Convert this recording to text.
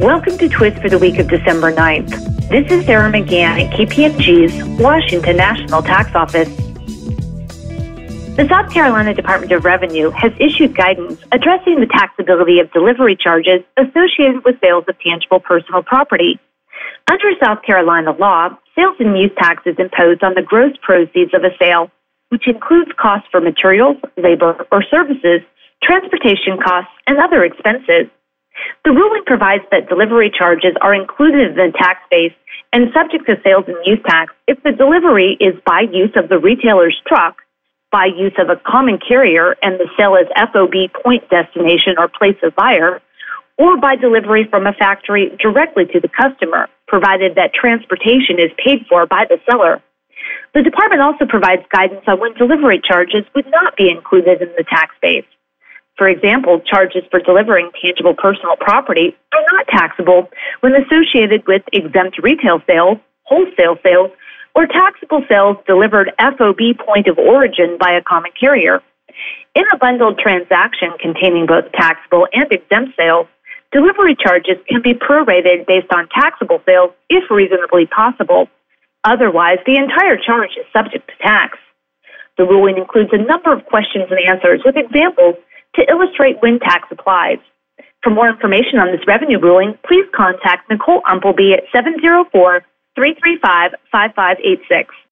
Welcome to Twist for the week of December 9th. This is Sarah McGahan at KPMG's Washington National Tax Office. The South Carolina Department of Revenue has issued guidance addressing the taxability of delivery charges associated with sales of tangible personal property. Under South Carolina law, sales and use tax is imposed on the gross proceeds of a sale, which includes costs for materials, labor, or services, transportation costs, and other expenses. The ruling provides that delivery charges are included in the tax base and subject to sales and use tax if the delivery is by use of the retailer's truck, by use of a common carrier and the sale is FOB point destination or place of buyer, or by delivery from a factory directly to the customer, provided that transportation is paid for by the seller. The department also provides guidance on when delivery charges would not be included in the tax base. For example, charges for delivering tangible personal property are not taxable when associated with exempt retail sales, wholesale sales, or taxable sales delivered FOB point of origin by a common carrier. In a bundled transaction containing both taxable and exempt sales, delivery charges can be prorated based on taxable sales if reasonably possible. Otherwise, the entire charge is subject to tax. The ruling includes a number of questions and answers with examples to illustrate when tax applies. For more information on this revenue ruling, please contact Nicole Umpleby at 704 335 5586.